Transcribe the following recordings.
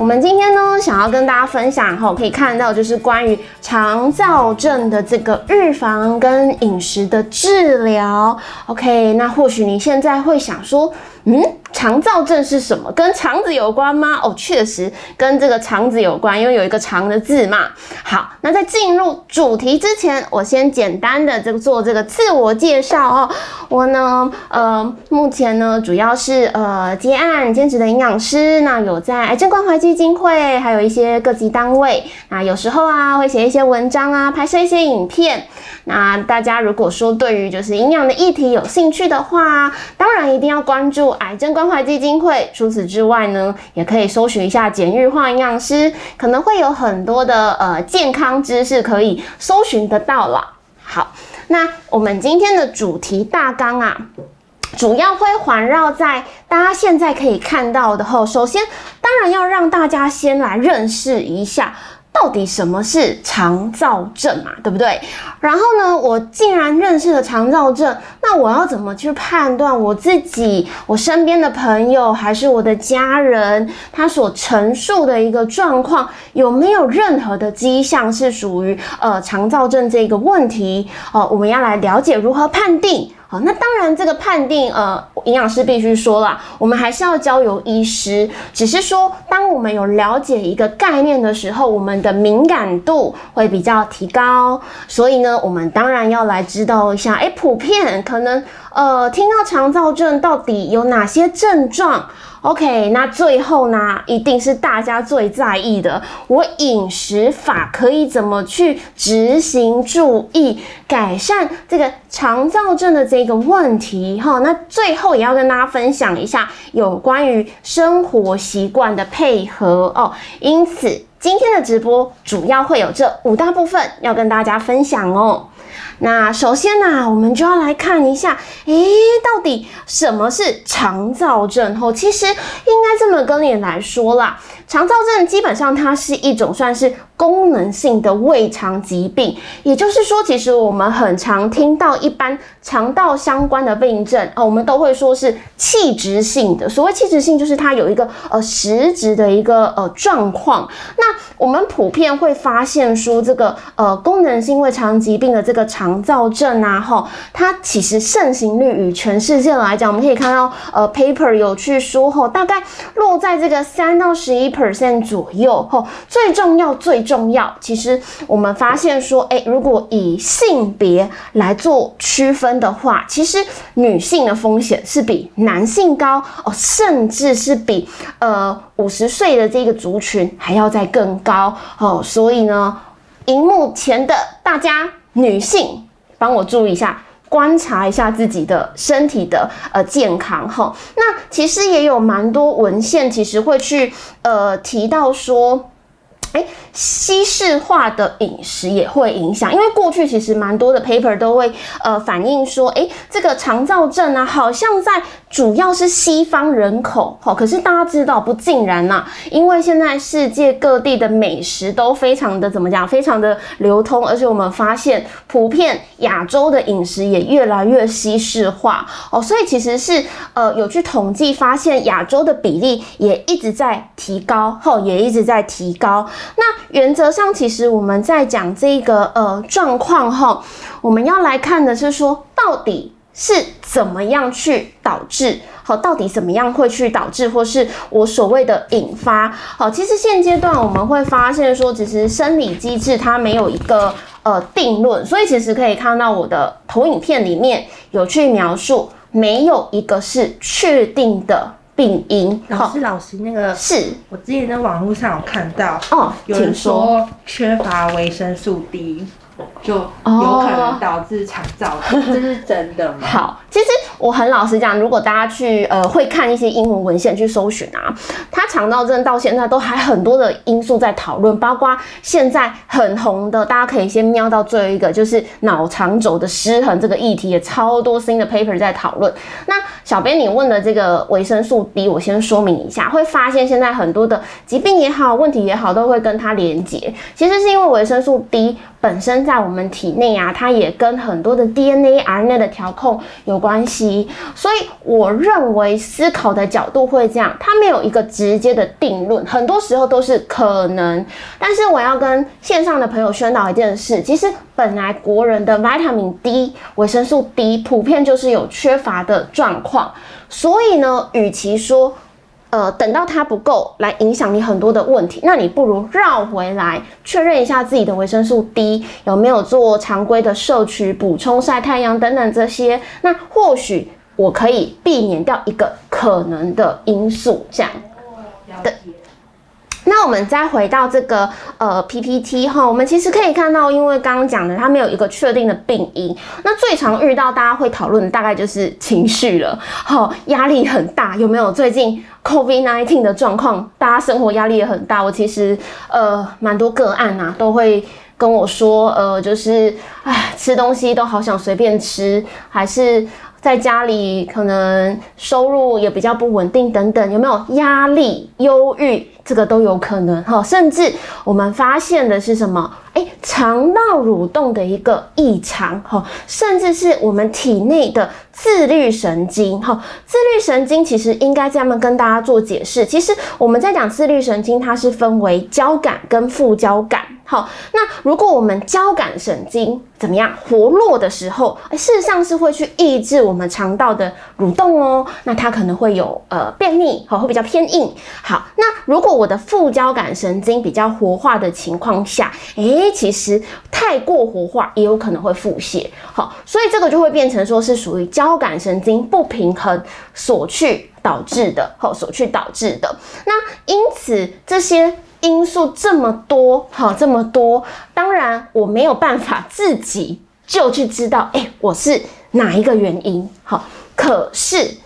我们今天呢，想要跟大家分享哈，可以看到就是关于肠燥症的这个预防跟饮食的治疗。OK，那或许你现在会想说，嗯，肠燥症是什么？跟肠子有关吗？哦，确实跟这个肠子有关，因为有一个“肠”的字嘛。好，那在进入主题之前，我先简单的这个做这个自我介绍哦。我呢，呃，目前呢，主要是呃接案兼职的营养师，那有在癌症关怀基金会，还有一些各级单位，那有时候啊会写一些文章啊，拍摄一些影片。那大家如果说对于就是营养的议题有兴趣的话，当然一定要关注癌症关怀基金会。除此之外呢，也可以搜寻一下简玉化营养师，可能会有很多的呃健康知识可以搜寻得到了。好，那我们今天的主题大纲啊，主要会环绕在大家现在可以看到的后，首先当然要让大家先来认识一下。到底什么是肠燥症嘛？对不对？然后呢，我竟然认识了肠燥症，那我要怎么去判断我自己、我身边的朋友还是我的家人，他所陈述的一个状况有没有任何的迹象是属于呃肠燥症这个问题？哦，我们要来了解如何判定。好，那当然，这个判定，呃，营养师必须说了，我们还是要交由医师。只是说，当我们有了解一个概念的时候，我们的敏感度会比较提高。所以呢，我们当然要来知道一下，哎，普遍可能，呃，听到肠燥症到底有哪些症状？OK，那最后呢，一定是大家最在意的，我饮食法可以怎么去执行，注意改善这个肠燥症的这个问题哈。那最后也要跟大家分享一下有关于生活习惯的配合哦。因此，今天的直播主要会有这五大部分要跟大家分享哦。那首先呢，我们就要来看一下，诶，到底什么是肠燥症？吼，其实应该这么跟你来说啦，肠燥症基本上它是一种算是。功能性的胃肠疾病，也就是说，其实我们很常听到一般肠道相关的病症哦，我们都会说是器质性的。所谓器质性，就是它有一个呃实质的一个呃状况。那我们普遍会发现说，这个呃功能性胃肠疾病的这个肠燥症啊，哈，它其实盛行率与全世界来讲，我们可以看到呃 paper 有去说吼，大概落在这个三到十一 percent 左右。吼，最重要最。重要，其实我们发现说，哎，如果以性别来做区分的话，其实女性的风险是比男性高哦，甚至是比呃五十岁的这个族群还要再更高哦。所以呢，荧幕前的大家女性，帮我注意一下，观察一下自己的身体的呃健康哈。那其实也有蛮多文献，其实会去呃提到说。哎，西式化的饮食也会影响，因为过去其实蛮多的 paper 都会呃反映说，哎，这个肠燥症啊，好像在主要是西方人口，好，可是大家知道不尽然呐，因为现在世界各地的美食都非常的怎么讲，非常的流通，而且我们发现普遍亚洲的饮食也越来越西式化哦，所以其实是呃有去统计发现亚洲的比例也一直在提高，后也一直在提高。那原则上，其实我们在讲这个呃状况后，我们要来看的是说，到底是怎么样去导致，好，到底怎么样会去导致，或是我所谓的引发，好，其实现阶段我们会发现说，其实生理机制它没有一个呃定论，所以其实可以看到我的投影片里面有去描述，没有一个是确定的。病因老师，老师，那个是。我之前在网络上有看到哦，有人说缺乏维生素 D。就有可能导致肠燥，这是真的吗？好，其实我很老实讲，如果大家去呃会看一些英文文献去搜寻啊，它肠道症到现在都还很多的因素在讨论，包括现在很红的，大家可以先瞄到最后一个，就是脑肠轴的失衡这个议题，也超多新的 paper 在讨论。那小编你问的这个维生素 B，我先说明一下，会发现现在很多的疾病也好，问题也好，都会跟它连接。其实是因为维生素 D。本身在我们体内啊，它也跟很多的 DNA、RNA 的调控有关系。所以我认为思考的角度会这样，它没有一个直接的定论，很多时候都是可能。但是我要跟线上的朋友宣导一件事，其实本来国人的 vitamin D 维生素 D 普遍就是有缺乏的状况，所以呢，与其说呃，等到它不够来影响你很多的问题，那你不如绕回来确认一下自己的维生素 D 有没有做常规的摄取、补充、晒太阳等等这些，那或许我可以避免掉一个可能的因素，这样。对。那我们再回到这个呃 PPT 哈，我们其实可以看到，因为刚刚讲的它没有一个确定的病因，那最常遇到大家会讨论的大概就是情绪了，好，压力很大，有没有最近 COVID-19 的状况？大家生活压力也很大，我其实呃蛮多个案呐都会跟我说，呃就是唉吃东西都好想随便吃，还是。在家里可能收入也比较不稳定，等等，有没有压力、忧郁？这个都有可能哈。甚至我们发现的是什么？哎，肠道蠕动的一个异常哈，甚至是我们体内的自律神经哈。自律神经其实应该这样跟大家做解释。其实我们在讲自律神经，它是分为交感跟副交感。好，那如果我们交感神经怎么样活络的时候，事实上是会去抑制我们肠道的蠕动哦。那它可能会有呃便秘，好，会比较偏硬。好，那如果我的副交感神经比较活化的情况下，诶，其实太过活化也有可能会腹泻。好，所以这个就会变成说是属于交感神经不平衡所去导致的，好，所去导致的。那因此这些。因素这么多，好这么多，当然我没有办法自己就去知道，哎，我是哪一个原因，好，可是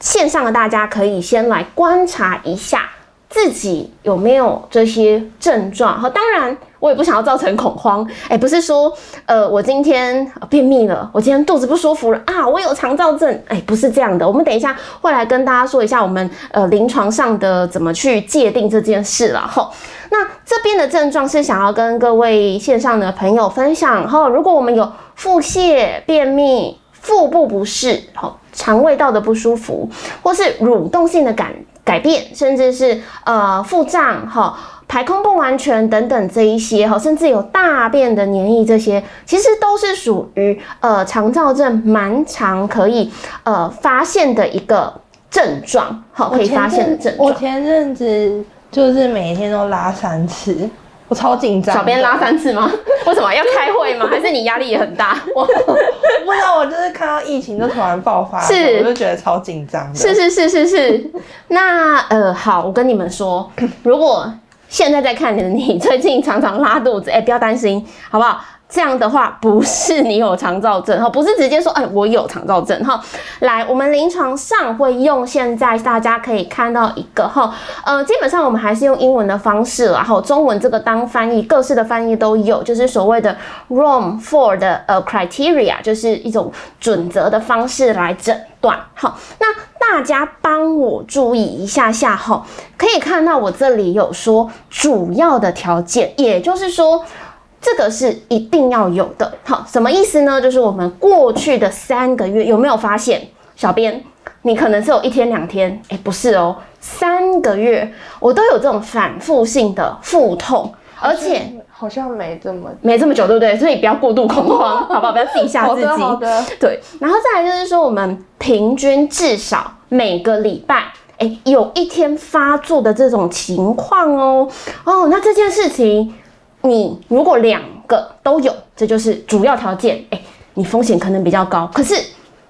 线上的大家可以先来观察一下。自己有没有这些症状？好，当然我也不想要造成恐慌。哎，不是说，呃，我今天便秘了，我今天肚子不舒服了啊，我有肠燥症。哎，不是这样的。我们等一下会来跟大家说一下我们呃临床上的怎么去界定这件事了。哈，那这边的症状是想要跟各位线上的朋友分享。哈，如果我们有腹泻、便秘、腹部不适、好肠胃道的不舒服，或是蠕动性的感。改变，甚至是呃腹胀、哈排空不完全等等这一些哈，甚至有大便的黏液，这些其实都是属于呃肠燥症蛮常可以呃发现的一个症状，好可以发现的症状。我前阵子就是每天都拉三次。我超紧张，小编拉三次吗？为什么要开会吗？还是你压力也很大？我不知道，我就是看到疫情就突然爆发，是我就觉得超紧张。是是是是是。那呃，好，我跟你们说，如果现在在看的你最近常常拉肚子，哎，不要担心，好不好？这样的话不是你有肠燥症哈，不是直接说哎我有肠燥症哈。来，我们临床上会用现在大家可以看到一个哈，呃，基本上我们还是用英文的方式，然后中文这个当翻译，各式的翻译都有，就是所谓的 Rome for 的呃 criteria，就是一种准则的方式来诊断。好，那大家帮我注意一下下哈，可以看到我这里有说主要的条件，也就是说。这个是一定要有的，好，什么意思呢？就是我们过去的三个月有没有发现，小编，你可能是有一天两天，哎，不是哦，三个月我都有这种反复性的腹痛，而且好像没这么没这么久，对不对？所以不要过度恐慌，好不好？不要自己吓自己。好的，对。然后再来就是说，我们平均至少每个礼拜，哎，有一天发作的这种情况哦，哦，那这件事情。你如果两个都有，这就是主要条件。哎，你风险可能比较高，可是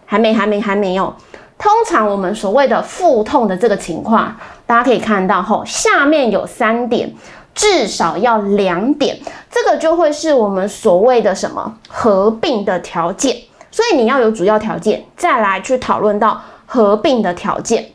还没、还没、还没有。通常我们所谓的腹痛的这个情况，大家可以看到吼，下面有三点，至少要两点，这个就会是我们所谓的什么合并的条件。所以你要有主要条件，再来去讨论到合并的条件。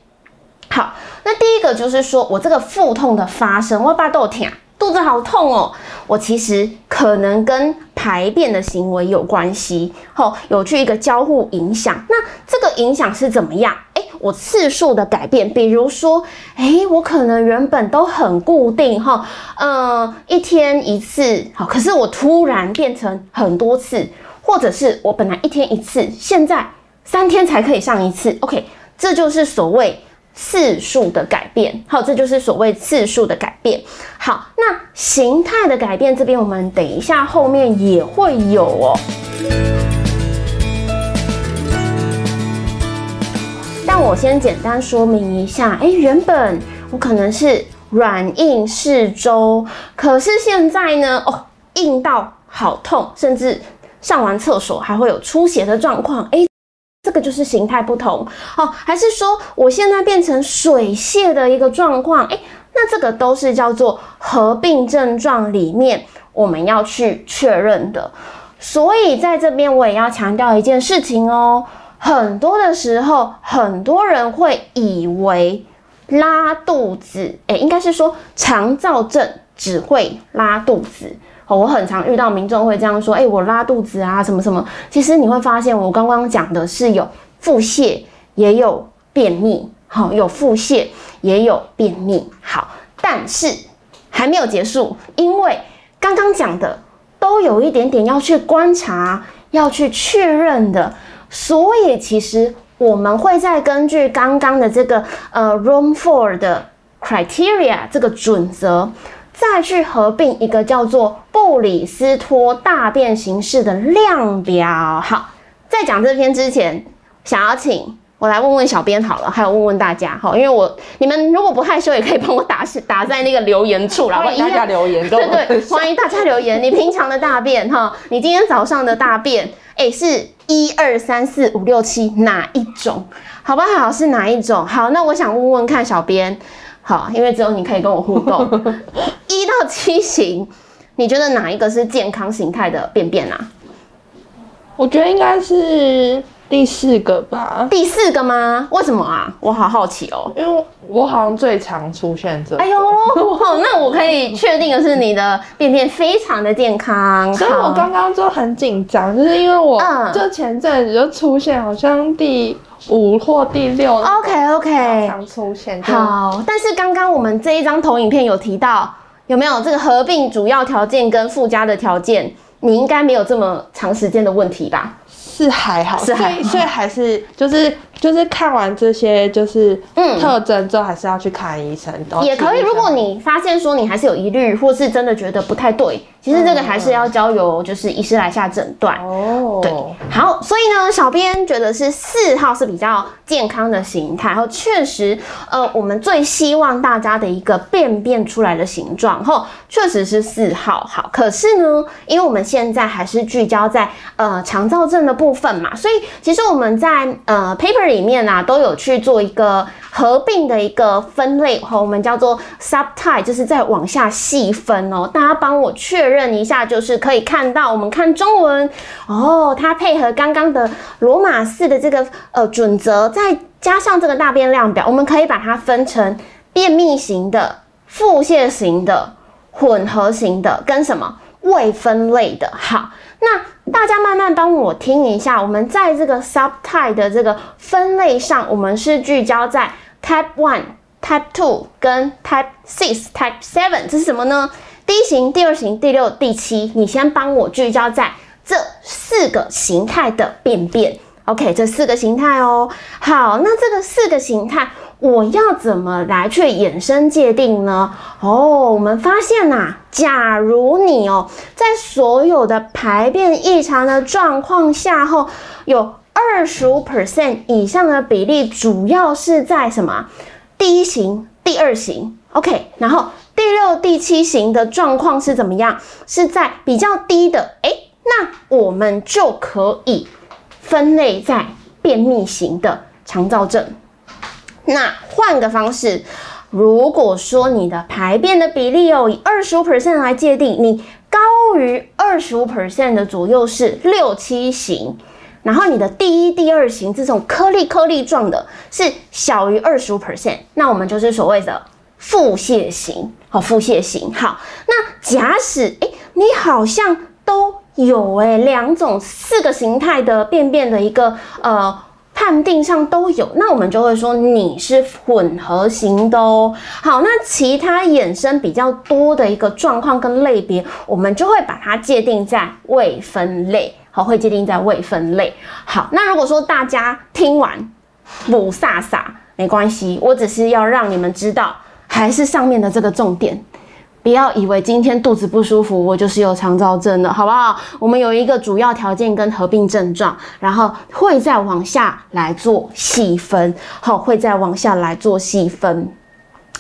好，那第一个就是说我这个腹痛的发生，我把豆疼。肚子好痛哦，我其实可能跟排便的行为有关系，吼，有去一个交互影响。那这个影响是怎么样？哎，我次数的改变，比如说，哎，我可能原本都很固定哈，呃，一天一次，好，可是我突然变成很多次，或者是我本来一天一次，现在三天才可以上一次，OK，这就是所谓次数的改变，好，这就是所谓次数的改变。好，那形态的改变这边，我们等一下后面也会有哦。但我先简单说明一下，哎，原本我可能是软硬适中，可是现在呢，哦，硬到好痛，甚至上完厕所还会有出血的状况，哎，这个就是形态不同，哦，还是说我现在变成水泄的一个状况，哎，那这个都是叫做合并症状里面我们要去确认的，所以在这边我也要强调一件事情哦。很多的时候，很多人会以为拉肚子，哎，应该是说肠燥症只会拉肚子。哦，我很常遇到民众会这样说，哎，我拉肚子啊，什么什么。其实你会发现，我刚刚讲的是有腹泻，也有便秘，好，有腹泻也有便秘，好，但是还没有结束，因为刚刚讲的都有一点点要去观察，要去确认的。所以其实我们会再根据刚刚的这个呃 Room for 的 criteria 这个准则，再去合并一个叫做布里斯托大便形式的量表。好，在讲这篇之前，想要请我来问问小编好了，还有问问大家哈，因为我你们如果不害羞，也可以帮我打打在那个留言处然后大家留言，对对，欢迎大家留言。你平常的大便哈，你今天早上的大便，哎是。一二三四五六七，哪一种？好不好？是哪一种？好，那我想问问看小编，好，因为只有你可以跟我互动。一到七型，你觉得哪一个是健康形态的便便啊？我觉得应该是。第四个吧，第四个吗？为什么啊？我好好奇哦。因为我好像最常出现这。哎呦，那我可以确定的是你的便便非常的健康。所以我刚刚就很紧张，就是因为我就前阵子就出现，好像第五或第六。OK OK。常出现。好，但是刚刚我们这一张投影片有提到，有没有这个合并主要条件跟附加的条件？你应该没有这么长时间的问题吧？是还好，所以所以还是就是就是看完这些就是特征之后，还是要去看医生。也可以，如果你发现说你还是有疑虑，或是真的觉得不太对。其实这个还是要交由就是医师来下诊断哦。对，好，所以呢，小编觉得是四号是比较健康的形态，然后确实，呃，我们最希望大家的一个便便出来的形状，后确实是四号。好，可是呢，因为我们现在还是聚焦在呃肠燥症的部分嘛，所以其实我们在呃 paper 里面啊都有去做一个合并的一个分类，和我们叫做 subtype，就是在往下细分哦。大家帮我确。认一下，就是可以看到，我们看中文哦，它配合刚刚的罗马式的这个呃准则，再加上这个大变量表，我们可以把它分成便秘型的、腹泻型的、混合型的跟什么未分类的。好，那大家慢慢帮我听一下，我们在这个 subtype 的这个分类上，我们是聚焦在 type one、type two 跟 type six、type seven，这是什么呢？第一型、第二型、第六、第七，你先帮我聚焦在这四个形态的便便。OK，这四个形态哦。好，那这个四个形态，我要怎么来去衍生界定呢？哦，我们发现呐，假如你哦，在所有的排便异常的状况下后，有二十五 percent 以上的比例，主要是在什么？第一型、第二型。OK，然后。第六、第七型的状况是怎么样？是在比较低的，哎，那我们就可以分类在便秘型的肠燥症。那换个方式，如果说你的排便的比例哦，以二十五 percent 来界定，你高于二十五 percent 的左右是六七型，然后你的第一、第二型这种颗粒颗粒状的是小于二十五 percent，那我们就是所谓的。腹泻型，好，腹泻型，好。那假使，哎，你好像都有，哎，两种四个形态的便便的一个呃判定上都有，那我们就会说你是混合型的哦。好，那其他衍生比较多的一个状况跟类别，我们就会把它界定在未分类。好，会界定在未分类。好，那如果说大家听完不飒飒，没关系，我只是要让你们知道，还是上面的这个重点。不要以为今天肚子不舒服，我就是有肠燥症了，好不好？我们有一个主要条件跟合并症状，然后会再往下来做细分，好，会再往下来做细分。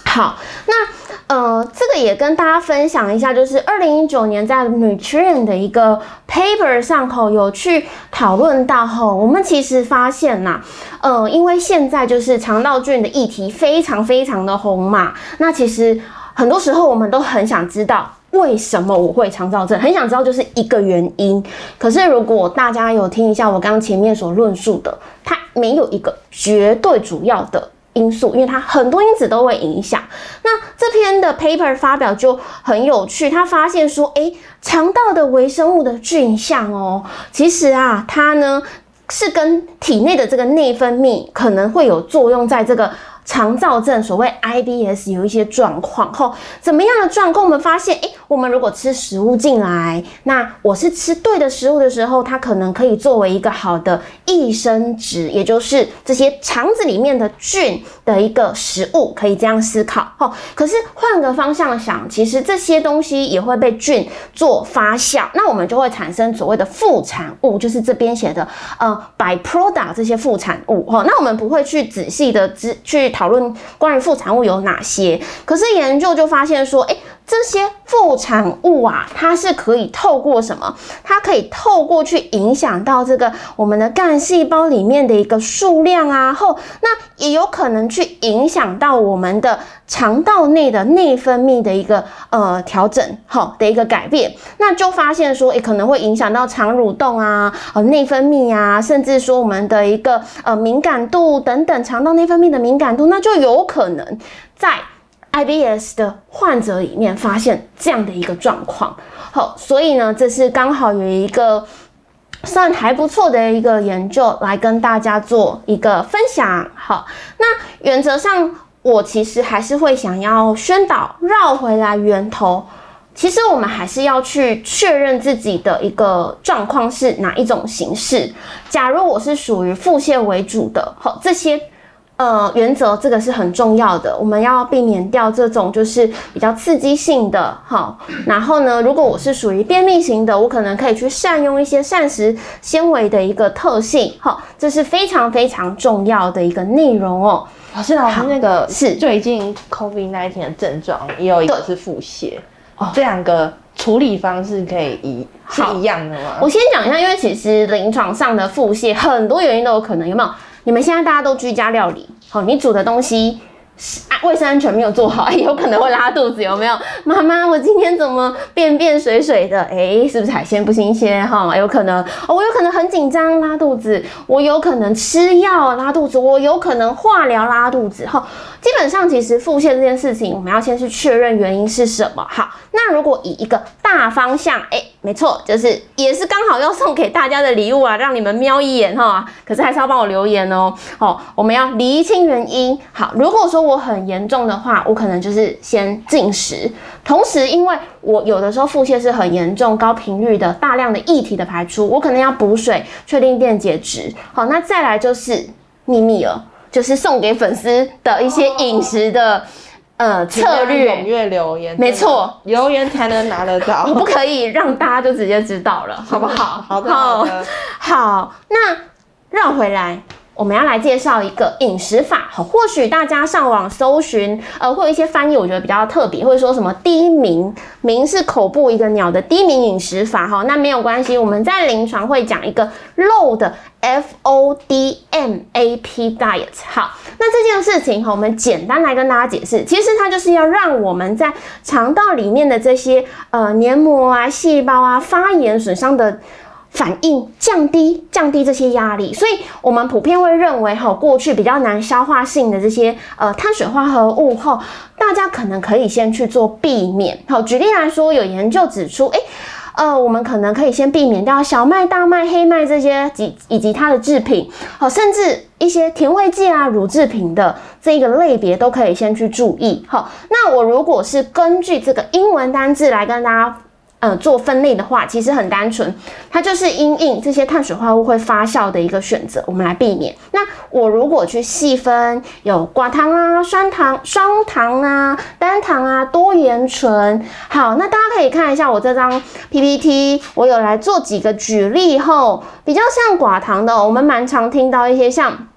好，那呃，这个也跟大家分享一下，就是二零一九年在 Nutrient 的一个 paper 上口有去讨论到吼，我们其实发现呐，呃，因为现在就是肠道菌的议题非常非常的红嘛，那其实。很多时候我们都很想知道为什么我会肠燥症，很想知道就是一个原因。可是如果大家有听一下我刚刚前面所论述的，它没有一个绝对主要的因素，因为它很多因子都会影响。那这篇的 paper 发表就很有趣，他发现说，诶，肠道的微生物的菌相哦，其实啊，它呢是跟体内的这个内分泌可能会有作用，在这个。肠燥症，所谓 IBS 有一些状况，后怎么样的状况？我们发现，诶，我们如果吃食物进来，那我是吃对的食物的时候，它可能可以作为一个好的益生值，也就是这些肠子里面的菌的一个食物，可以这样思考，吼。可是换个方向想，其实这些东西也会被菌做发酵，那我们就会产生所谓的副产物，就是这边写的，呃，byproduct 这些副产物，吼。那我们不会去仔细的知去。讨论关于副产物有哪些？可是研究就发现说，哎，这些副产物啊，它是可以透过什么？它可以透过去影响到这个我们的干细胞里面的一个数量啊，后那也有可能去影响到我们的。肠道内的内分泌的一个呃调整，好的一个改变，那就发现说，也可能会影响到肠蠕动啊，呃内分泌啊，甚至说我们的一个呃敏感度等等，肠道内分泌的敏感度，那就有可能在 IBS 的患者里面发现这样的一个状况。好，所以呢，这是刚好有一个算还不错的一个研究来跟大家做一个分享。好，那原则上。我其实还是会想要宣导绕回来源头，其实我们还是要去确认自己的一个状况是哪一种形式。假如我是属于腹泻为主的，好，这些呃原则这个是很重要的，我们要避免掉这种就是比较刺激性的，哈。然后呢，如果我是属于便秘型的，我可能可以去善用一些膳食纤维的一个特性，哈，这是非常非常重要的一个内容哦。老师，老师，那个是最近 COVID nineteen 的症状也有一个是腹泻，哦，这两个处理方式可以一是一样的吗？我先讲一下，因为其实临床上的腹泻很多原因都有可能，有没有？你们现在大家都居家料理，好，你煮的东西。啊卫生安全没有做好，有可能会拉肚子，有没有？妈妈，我今天怎么便便水水的？哎，是不是海鲜不新鲜？哈，有可能哦，我有可能很紧张拉肚子，我有可能吃药拉肚子，我有可能化疗拉肚子。哈，基本上其实腹泻这件事情，我们要先去确认原因是什么。好，那如果以一个大方向，哎，没错，就是也是刚好要送给大家的礼物啊，让你们瞄一眼哈。可是还是要帮我留言哦。好，我们要厘清原因。好，如果说我我很严重的话，我可能就是先进食，同时因为我有的时候腹泻是很严重、高频率的、大量的液体的排出，我可能要补水，确定电解质。好，那再来就是秘密了，就是送给粉丝的一些饮食的呃策略。踊跃留言，没错，留言才能拿得到，我不可以让大家就直接知道了，好不好？好的，好的，好，那绕回来。我们要来介绍一个饮食法，或许大家上网搜寻，呃，会有一些翻译，我觉得比较特别，或者说什么低鸣，鸣是口部一个鸟的低鸣饮食法，哈，那没有关系，我们在临床会讲一个 FODMAP diet，好，那这件事情哈，我们简单来跟大家解释，其实它就是要让我们在肠道里面的这些呃黏膜啊、细胞啊发炎损伤的。反应降低，降低这些压力，所以我们普遍会认为，哈，过去比较难消化性的这些呃碳水化合物，哈，大家可能可以先去做避免。好，举例来说，有研究指出，诶，呃，我们可能可以先避免掉小麦、大麦、黑麦这些及以及它的制品，好，甚至一些甜味剂啊、乳制品的这个类别都可以先去注意。好，那我如果是根据这个英文单字来跟大家。呃，做分类的话，其实很单纯，它就是因应这些碳水化合物会发酵的一个选择，我们来避免。那我如果去细分，有寡糖啊、酸糖、双糖啊、单糖啊、多盐醇。好，那大家可以看一下我这张 PPT，我有来做几个举例后，比较像寡糖的，我们蛮常听到一些像。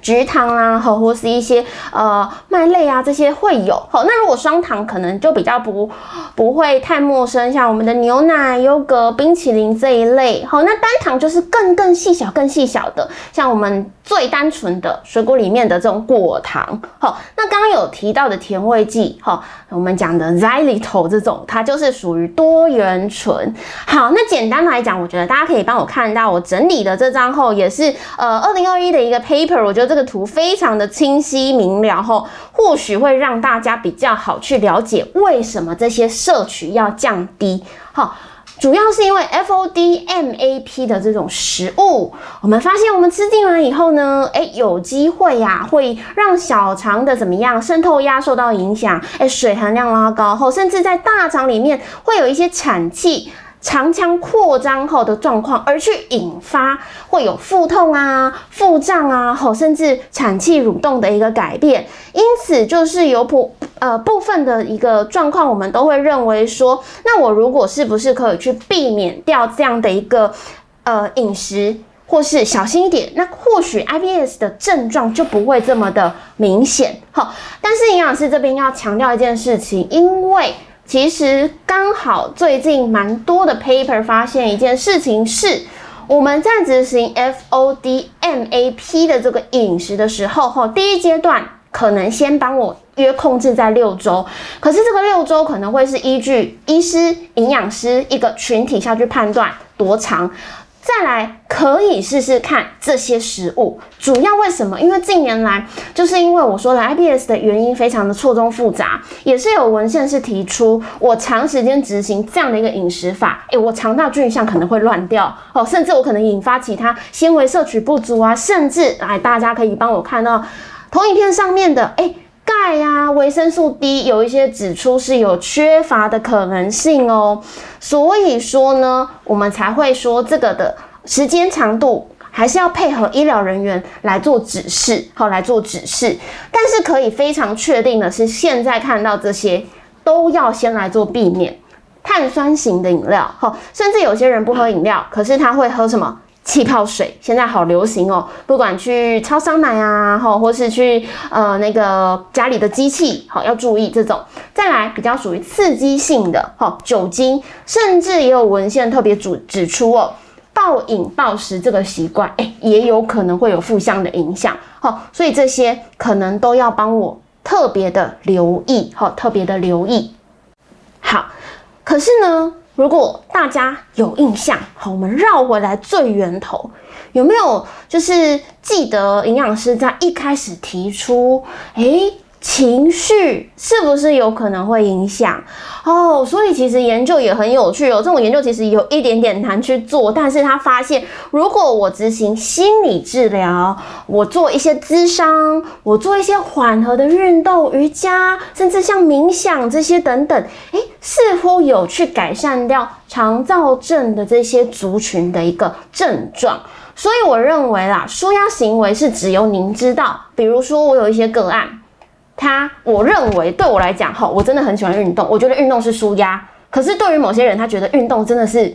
菊糖啊，好，或是一些呃麦类啊，这些会有。好，那如果双糖可能就比较不不会太陌生，像我们的牛奶、优格、冰淇淋这一类。好，那单糖就是更更细小、更细小的，像我们最单纯的水果里面的这种果糖。好，那刚刚有提到的甜味剂，好，我们讲的 xylitol 这种，它就是属于多元醇。好，那简单来讲，我觉得大家可以帮我看到我整理的这张后，也是呃二零二一的一个 paper，我觉得。这个图非常的清晰明了，后或许会让大家比较好去了解为什么这些摄取要降低。好，主要是因为 FODMAP 的这种食物，我们发现我们吃进来以后呢，哎，有机会呀，会让小肠的怎么样渗透压受到影响，哎，水含量拉高后，甚至在大肠里面会有一些产气。肠腔扩张后的状况，而去引发会有腹痛啊、腹胀啊，吼，甚至产气蠕动的一个改变。因此，就是有部呃部分的一个状况，我们都会认为说，那我如果是不是可以去避免掉这样的一个呃饮食，或是小心一点，那或许 IBS 的症状就不会这么的明显。好，但是营养师这边要强调一件事情，因为。其实刚好最近蛮多的 paper 发现一件事情是，我们在执行 FODMAP 的这个饮食的时候，哈，第一阶段可能先帮我约控制在六周，可是这个六周可能会是依据医师、营养师一个群体下去判断多长。再来可以试试看这些食物，主要为什么？因为近年来，就是因为我说了 IBS 的原因非常的错综复杂，也是有文献是提出，我长时间执行这样的一个饮食法，诶，我肠道菌相可能会乱掉哦，甚至我可能引发其他纤维摄取不足啊，甚至来大家可以帮我看到投影片上面的，诶。钙呀，维生素 D 有一些指出是有缺乏的可能性哦，所以说呢，我们才会说这个的时间长度还是要配合医疗人员来做指示，好来做指示。但是可以非常确定的是，现在看到这些都要先来做避免碳酸型的饮料，好，甚至有些人不喝饮料，可是他会喝什么？气泡水现在好流行哦，不管去超商买啊，哈，或是去呃那个家里的机器，好要注意这种。再来比较属于刺激性的，哈，酒精，甚至也有文献特别指指出哦，暴饮暴食这个习惯，哎，也有可能会有负向的影响，好，所以这些可能都要帮我特别的留意，哈，特别的留意。好，可是呢？如果大家有印象，好，我们绕回来最源头，有没有就是记得营养师在一开始提出，诶。情绪是不是有可能会影响哦？所以其实研究也很有趣哦。这种研究其实有一点点难去做，但是他发现，如果我执行心理治疗，我做一些咨商，我做一些缓和的运动、瑜伽，甚至像冥想这些等等，诶，似乎有去改善掉肠燥症的这些族群的一个症状。所以我认为啦，舒压行为是只有您知道。比如说，我有一些个案。他，我认为对我来讲，哈，我真的很喜欢运动，我觉得运动是舒压。可是对于某些人，他觉得运动真的是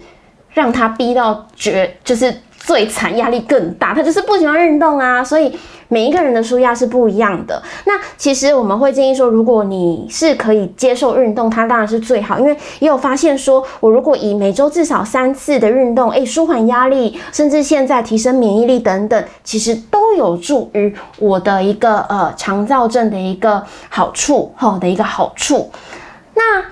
让他逼到绝，就是最惨，压力更大，他就是不喜欢运动啊。所以。每一个人的舒压是不一样的。那其实我们会建议说，如果你是可以接受运动，它当然是最好。因为也有发现说，我如果以每周至少三次的运动，诶，舒缓压力，甚至现在提升免疫力等等，其实都有助于我的一个呃肠燥症的一个好处，哈的一个好处。那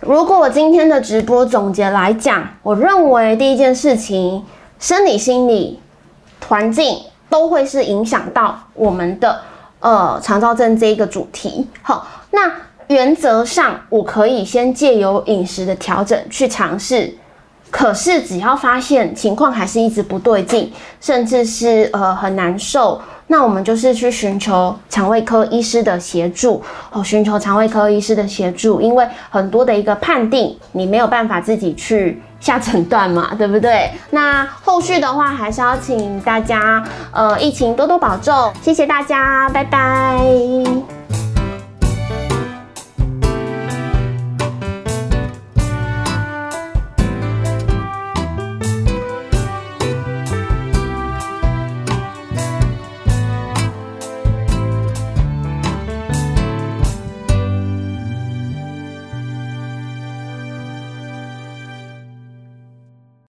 如果我今天的直播总结来讲，我认为第一件事情，生理、心理、环境。都会是影响到我们的呃肠燥症这一个主题。好，那原则上我可以先借由饮食的调整去尝试。可是，只要发现情况还是一直不对劲，甚至是呃很难受，那我们就是去寻求肠胃科医师的协助哦，寻求肠胃科医师的协助，因为很多的一个判定你没有办法自己去下诊断嘛，对不对？那后续的话还是要请大家呃疫情多多保重，谢谢大家，拜拜。